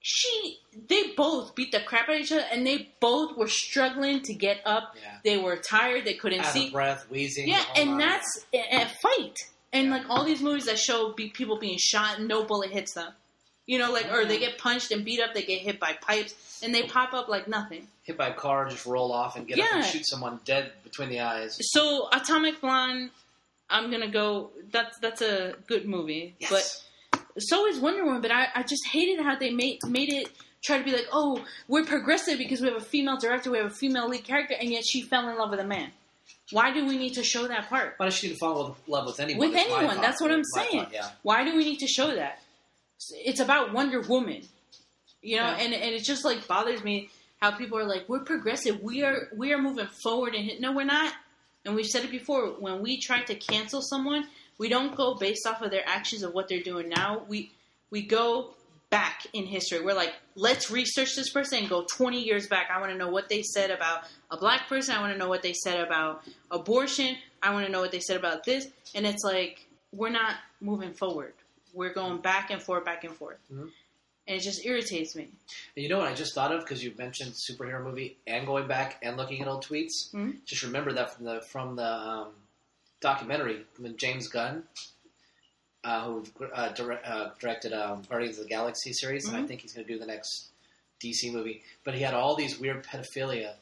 She, they both beat the crap out of each other, and they both were struggling to get up. Yeah. They were tired. They couldn't Out see. of breath, wheezing. Yeah, oh and that's a, a fight. And Yeah. like all these movies that show be, people being shot and no bullet hits them. You know, like or they mm-hmm. get punched and beat up, they get hit by pipes, and they pop up like nothing. hit by a car, just roll off and get up and shoot someone dead between the eyes. So Atomic Blonde, I'm gonna go. That's that's a good movie, Yes. but so is Wonder Woman. But I, I just hated how they made made it try to be like, oh, we're progressive because we have a female director, we have a female lead character, and yet she fell in love with a man. Why do we need to show that part? Why does she fall in love with anyone? with my anyone. That's what I'm saying. thought, yeah. Why do we need to show that? It's about Wonder Woman, you know, Yeah. and and it just like bothers me how people are like, we're progressive, we are we are moving forward, and no, we're not. And we've said it before. When we try to cancel someone, we don't go based off of their actions of what they're doing now. We we go back in history. We're like, let's research this person and go 20 years back. I want to know what they said about a black person. I want to know what they said about abortion. I want to know what they said about this. And it's like, we're not moving forward. We're going back and forth, back and forth. Mhm. And it just irritates me. And you know what I just thought of because you mentioned superhero movie and going back and looking at old tweets. Mhm. Just remember that from the from the um, documentary when James Gunn, uh, who uh, dire- uh, directed um, Guardians of the Galaxy series, and I Mhm. think he's going to do the next DC movie. But he had all these weird pedophilia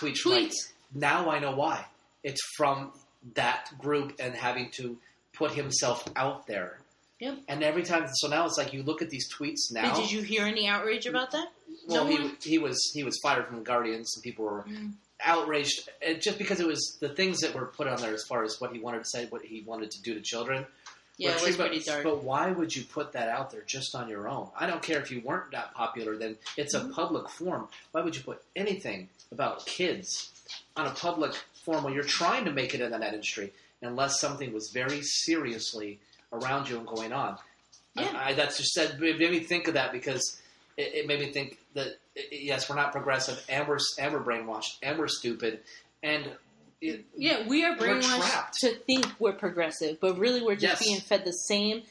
tweets. from, like, Tweets. now I know why. It's from that group and having to put himself out there. Yep. And every time, so now it's like you look at these tweets now. But did you hear any outrage about that? Well, No he one? he was he was fired from Guardians, and people were Mm. Outraged uh, just because it was the things that were put on there as far as what he wanted to say, what he wanted to do to children. Yeah, it was but, dark. But why would you put that out there just on your own? I don't care if you weren't that popular. Then it's a Mhm. public forum. Why would you put anything about kids on a public forum when you're trying to make it in that industry? Unless something was very seriously around you and going on. Yeah. I, I, that's just said. It made me think of that because it, it made me think that i- yes, we're not progressive, and we're and we're brainwashed, and we're stupid, and it, Yeah, we are We're brainwashed trapped. to think we're progressive, but really we're just Yes. being fed the same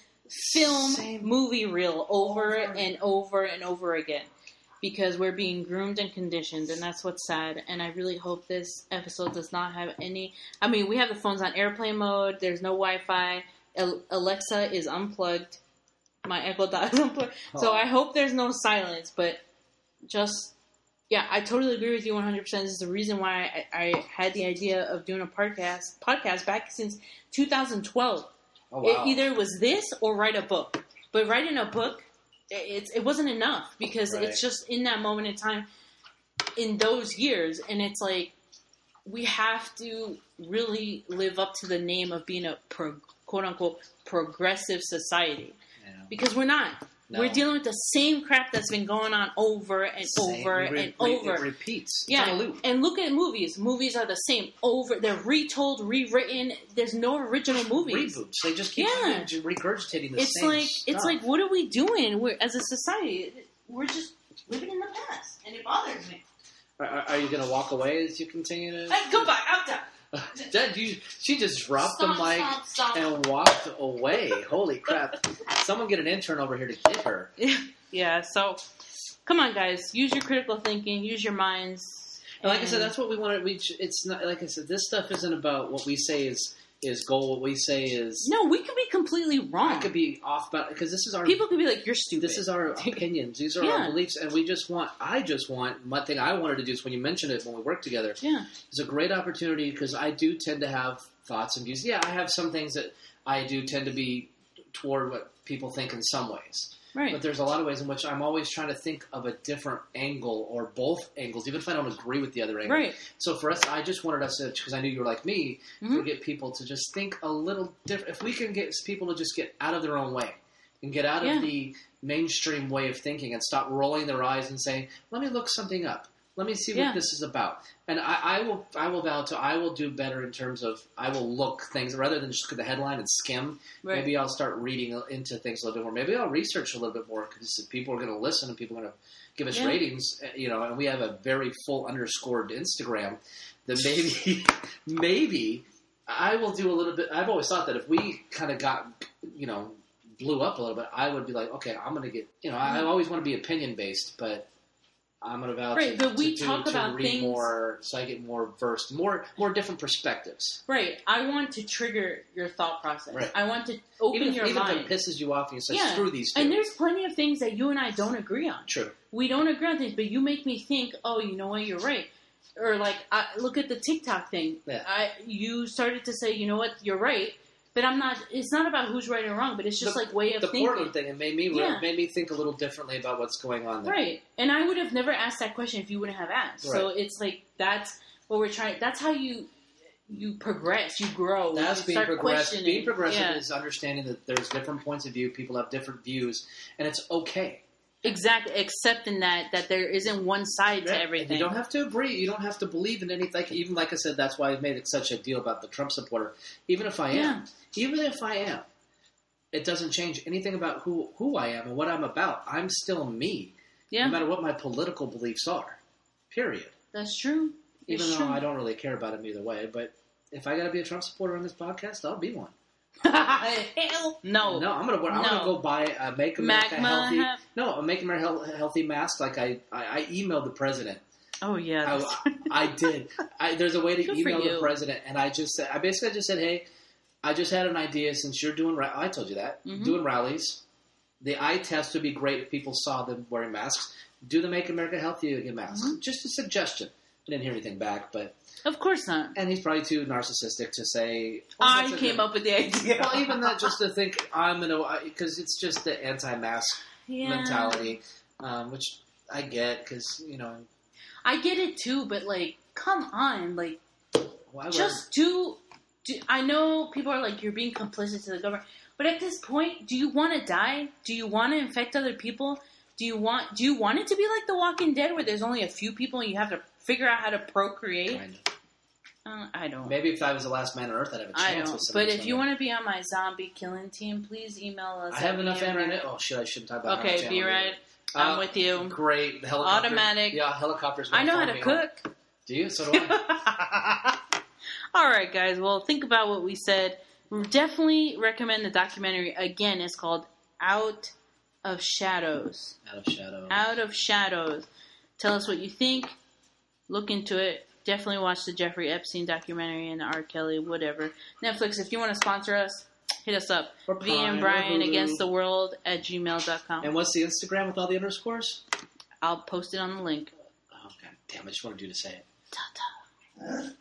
film Same- movie reel over, Over. and over and over again because we're being groomed and conditioned and that's what's sad and i really hope this episode does not have any i mean we have the phones on airplane mode there's no wi-fi alexa is unplugged my echo dot is unplugged so Oh. i hope there's no silence but just yeah i totally agree with you 100% this is the reason why I, I had the idea of doing a podcast podcast back since 2012 oh it wow, either was this or write a book. But writing a book, it, it wasn't enough because Right. it's just in that moment in time, in those years, and it's like we have to really live up to the name of being a pro, quote unquote progressive society Yeah. because we're not. No. We're dealing with the same crap that's been going on over and Same. over re- and re- over. It repeats. Yeah, loop. and look at movies. Movies are the same over. They're retold, rewritten. There's no original movies. Reboots. They just keep Yeah. regurgitating the it's same like stuff. it's like what are we doing? We're as a society, we're just living in the past, and it bothers me. Are, are- you going to walk away as you continue to? Hey, goodbye, out there. Dad, you, she just dropped Stop, the mic stop, stop. and walked away. Holy crap! Someone get an intern over here to get her. Yeah, so come on, guys, use your critical thinking, use your minds. And like I said, that's what we want to reach. It's not like I said. This stuff isn't about what we say is is goal. What we say is no, we could be completely wrong. I could be off about because this is our People could be like, "You're stupid." this is our opinions. These are Yeah. our beliefs, and we just want. I just want. My thing I wanted to do is when you mentioned it when we worked together. yeah, It's a great opportunity because I do tend to have thoughts and views. Yeah, I have some things that I do tend to be toward what people think in some ways. Right. But there's a lot of ways in which I'm always trying to think of a different angle or both angles, even if I don't agree with the other angle. Right. So for us, I just wanted us to, because I knew you were like me, to Mhm. get people to just think a little different. If we can get people to just get out of their own way and get out Yeah. of the mainstream way of thinking and stop rolling their eyes and saying, "Let me look something up. Let me see Yeah. what this is about." And I, I will, I will vow to, I will do better in terms of, I will look things rather than just look at the headline and skim. Right. Maybe I'll start reading into things a little bit more. Maybe I'll research a little bit more because people are going to listen and people are going to give us Yeah. ratings. uh, You know, and we have a very full underscored Instagram. That maybe, maybe I will do a little bit. I've always thought that if we kind of got, you know, blew up a little bit, I would be like, okay, I'm going to get. You know, I always want to be opinion based, but. I'm gonna vow Right, to, but we to do- talk to about read things- more, so I get more versed, more more different perspectives. Right. I want to trigger your thought process. Right. I want to open even if, your even mind. if it pisses you off, and you say, Yeah. "Screw these two." and there's plenty of things that you and I don't agree on. True. we don't agree on things, but you make me think, oh, you know what, you're right. Or like, I, look at the TikTok thing. Yeah. I you started to say, you know what, you're right, but I'm not. It's not about who's right or wrong, but it's just The- like way of the thinking. Portland thing, it made me Yeah. made me think a little differently about what's going on there. Right. And I would have never asked that question if you wouldn't have asked. So it's like that's what we're trying. That's how you you progress. You grow. That's you being progressive. Being progressive Yeah. is understanding that there's different points of view, people have different views, and it's okay. Exactly accepting that that there isn't one side to And everything. You don't have to agree. You don't have to believe in anything. Even like I said, that's why I made it such a deal about the Trump supporter. Even if I am, Yeah. even if I am, it doesn't change anything about who who I am and what I'm about. I'm still me, yeah, no matter what my political beliefs are. Period. that's true. Even It's though true. I don't really care about him either way, but if I got to be a Trump supporter on this podcast, I'll be one. Hell no. No, I'm gonna I'm No. gonna go buy a Make America Magma Healthy. ha- No, a Make America Healthy mask. Like I, I, I emailed the president. Oh yeah. I, I did. I, there's a way to Good email the president, and I just said, I basically just said, hey, I just had an idea since you're doing. Ra- I told you that Mhm. doing rallies. The eye test would be great if people saw them wearing masks. Do the Make America Healthy Again mask. Mhm. Just a suggestion. I didn't hear anything back, but of course not. and he's probably too narcissistic to say. I came good- up with the idea. Well, even that, just to think I'm gonna because it's just the anti-mask yeah. mentality, um, which I get because you know I get it too, but like, come on, like, why would just do, do. I know people are like, you're being complicit to the government, but at this point, do you want to die? Do you want to infect other people? Do you want? Do you want it to be like The Walking Dead, where there's only a few people and you have to figure out how to procreate? kind of. Uh, I don't. maybe if I was the last man on Earth, I'd have a chance. I don't. But if you want to be on my zombie killing team, please email us. I have enough ammunition. Oh shit! I shouldn't talk about. Okay, be right. I'm Uh, with you. Great the helicopter. Automatic. Yeah, helicopters. I know how to home. cook. Do you? So do I. All right, guys. Well, think about what we said. We definitely recommend the documentary. Again, it's called Out of Shadows. Out of shadow. Out of Shadows. Tell us what you think. Look into it. Definitely watch the Jeffrey Epstein documentary and the R. Kelly, whatever. Netflix, if you want to sponsor us, hit us up. Or V and Brian against the world at gmail.com. And what's the Instagram with all the underscores? I'll post it on the link. Oh god damn! I just wanted you to say it. Ta-ta.